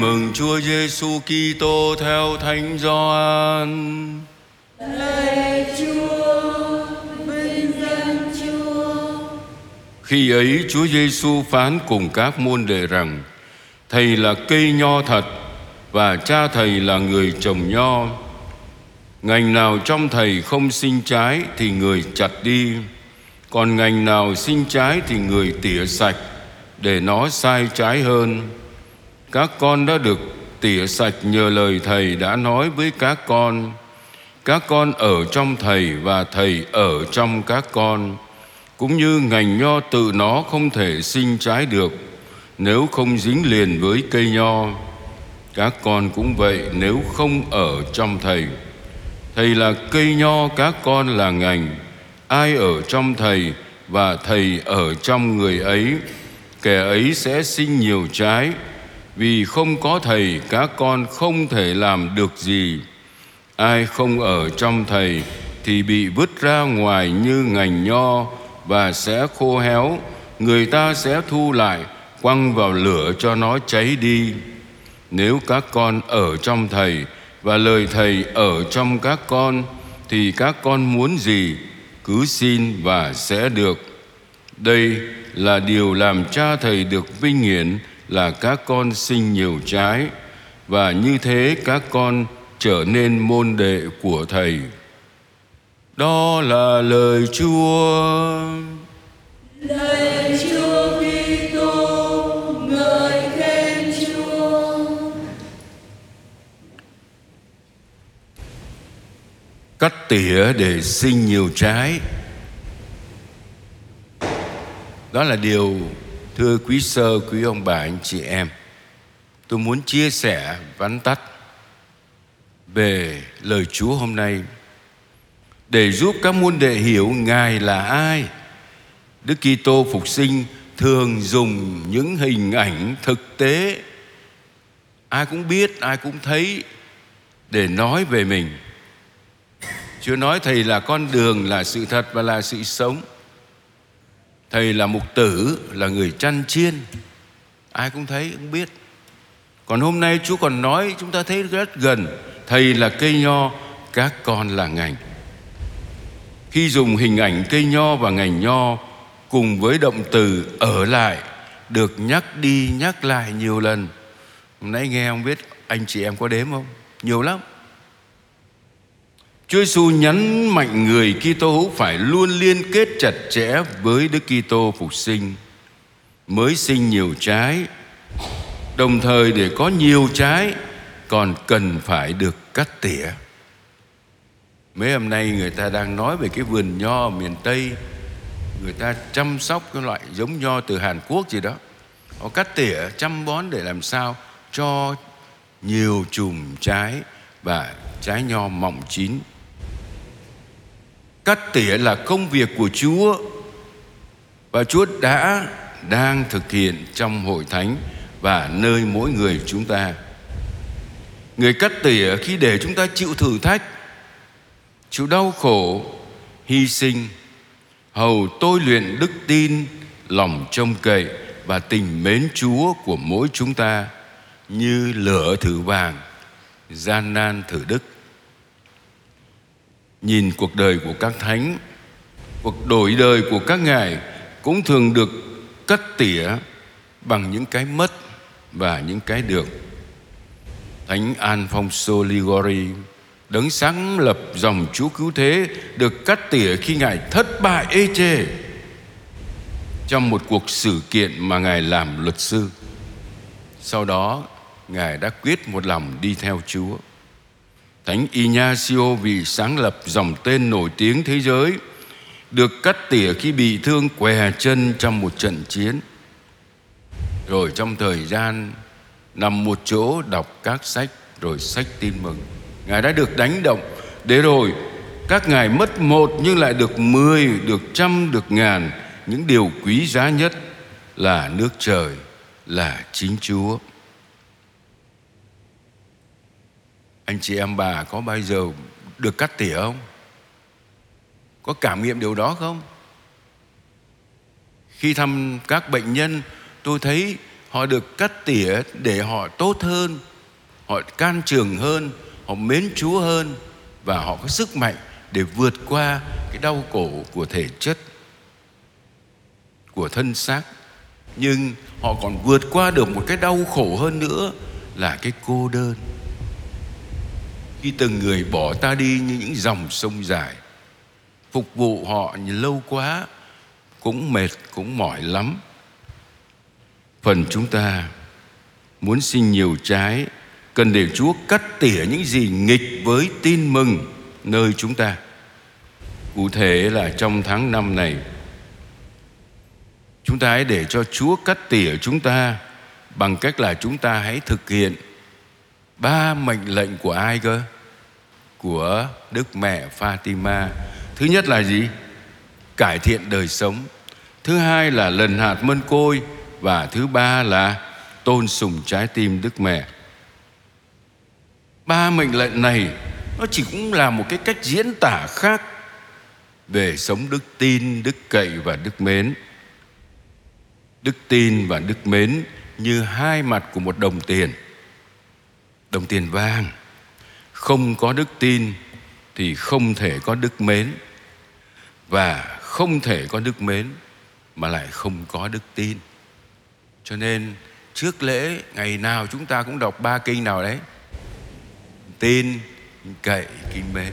mừng Chúa Giêsu Kitô theo Thánh Gioan. Lạy Chúa, vinh danh Chúa. Khi ấy Chúa Giêsu phán cùng các môn đệ rằng: Thầy là cây nho thật và cha thầy là người trồng nho. Ngành nào trong thầy không sinh trái thì người chặt đi, còn ngành nào sinh trái thì người tỉa sạch để nó sai trái hơn. Các con đã được tỉa sạch nhờ lời thầy đã nói với các con. Các con ở trong thầy và thầy ở trong các con. Cũng như ngành nho tự nó không thể sinh trái được nếu không dính liền với cây nho. Các con cũng vậy nếu không ở trong thầy. Thầy là cây nho, các con là ngành. Ai ở trong thầy và thầy ở trong người ấy, kẻ ấy sẽ sinh nhiều trái. Vì không có thầy, các con không thể làm được gì. Ai không ở trong thầy thì bị vứt ra ngoài như ngành nho và sẽ khô héo. Người ta sẽ thu lại, quăng vào lửa cho nó cháy đi. Nếu các con ở trong thầy và lời thầy ở trong các con thì các con muốn gì cứ xin và sẽ được. Đây là điều làm cha thầy được vinh hiển là các con sinh nhiều trái và như thế các con trở nên môn đệ của thầy. Đó là lời Chúa. Lạy Chúa Kitô, ngợi khen Chúa. Cắt tỉa để sinh nhiều trái. Đó là điều thưa quý sơ, quý ông bà, anh chị em. Tôi muốn chia sẻ vắn tắt về lời Chúa hôm nay để giúp các môn đệ hiểu Ngài là ai. Đức Kitô phục sinh thường dùng những hình ảnh thực tế ai cũng biết, ai cũng thấy để nói về mình. Chúa nói thầy là con đường, là sự thật và là sự sống. Thầy là mục tử, là người chăn chiên. Ai cũng thấy, cũng biết. Còn hôm nay Chúa còn nói chúng ta thấy rất gần Thầy là cây nho, các con là ngành Khi dùng hình ảnh cây nho và ngành nho Cùng với động từ ở lại Được nhắc đi nhắc lại nhiều lần Hôm nay nghe không biết anh chị em có đếm không? Nhiều lắm Chúa Giêsu nhấn mạnh người Kitô hữu phải luôn liên kết chặt chẽ với Đức Kitô phục sinh, mới sinh nhiều trái. Đồng thời để có nhiều trái, còn cần phải được cắt tỉa. Mấy hôm nay người ta đang nói về cái vườn nho miền tây. Người ta chăm sóc cái loại giống nho từ hàn quốc gì đó. Họ cắt tỉa, chăm bón để làm sao cho nhiều chùm trái và trái nho mọng chín cắt tỉa là công việc của chúa. Và chúa đã đang thực hiện trong hội thánh và nơi mỗi người chúng ta. Người cắt tỉa khi để chúng ta chịu thử thách, chịu đau khổ, hy sinh, hầu tôi luyện đức tin, lòng trông cậy và tình mến chúa của mỗi chúng ta như lửa thử vàng, gian nan thử đức nhìn cuộc đời của các thánh, cuộc đổi đời của các ngài cũng thường được cắt tỉa bằng những cái mất và những cái được. Thánh Alfonso Ligori đấng sáng lập dòng chúa cứu thế được cắt tỉa khi ngài thất bại ê chê trong một cuộc sự kiện mà ngài làm luật sư. Sau đó, ngài đã quyết một lòng đi theo chúa thánh Ignacio vì sáng lập dòng tên nổi tiếng thế giới, được cắt tỉa khi bị thương què chân trong một trận chiến. Rồi trong thời gian nằm một chỗ đọc các sách, rồi sách tin mừng, ngài đã được đánh động. Để rồi, các ngài mất một nhưng lại được mười, được trăm, được ngàn. Những điều quý giá nhất là nước trời, là chính chúa. Anh chị em bà có bao giờ được cắt tỉa không? Có cảm nghiệm điều đó không? Khi thăm các bệnh nhân, tôi thấy họ được cắt tỉa để họ tốt hơn, họ can trường hơn, họ mến chúa hơn và họ có sức mạnh để vượt qua cái đau khổ của thể chất, của thân xác. Nhưng họ còn vượt qua được một cái đau khổ hơn nữa là cái cô đơn khi từng người bỏ ta đi như những dòng sông dài phục vụ họ lâu quá cũng mệt cũng mỏi lắm phần chúng ta muốn sinh nhiều trái cần để Chúa cắt tỉa những gì nghịch với tin mừng nơi chúng ta. Cụ thể là trong tháng năm này, chúng ta hãy để cho Chúa cắt tỉa chúng ta bằng cách là chúng ta hãy thực hiện ba mệnh lệnh của ai cơ? Của Đức Mẹ Fatima. Thứ nhất là gì? Cải thiện đời sống. Thứ hai là lần hạt mân côi và thứ ba là tôn sùng trái tim Đức Mẹ. Ba mệnh lệnh này nó chỉ cũng là một cái cách diễn tả khác về sống đức tin, đức cậy và đức mến. Đức tin và đức mến như hai mặt của một đồng tiền. Đồng tiền vàng không có đức tin thì không thể có đức mến. Và không thể có đức mến mà lại không có đức tin. Cho nên trước lễ, ngày nào chúng ta cũng đọc ba kinh nào đấy. Tin, cậy kính mến.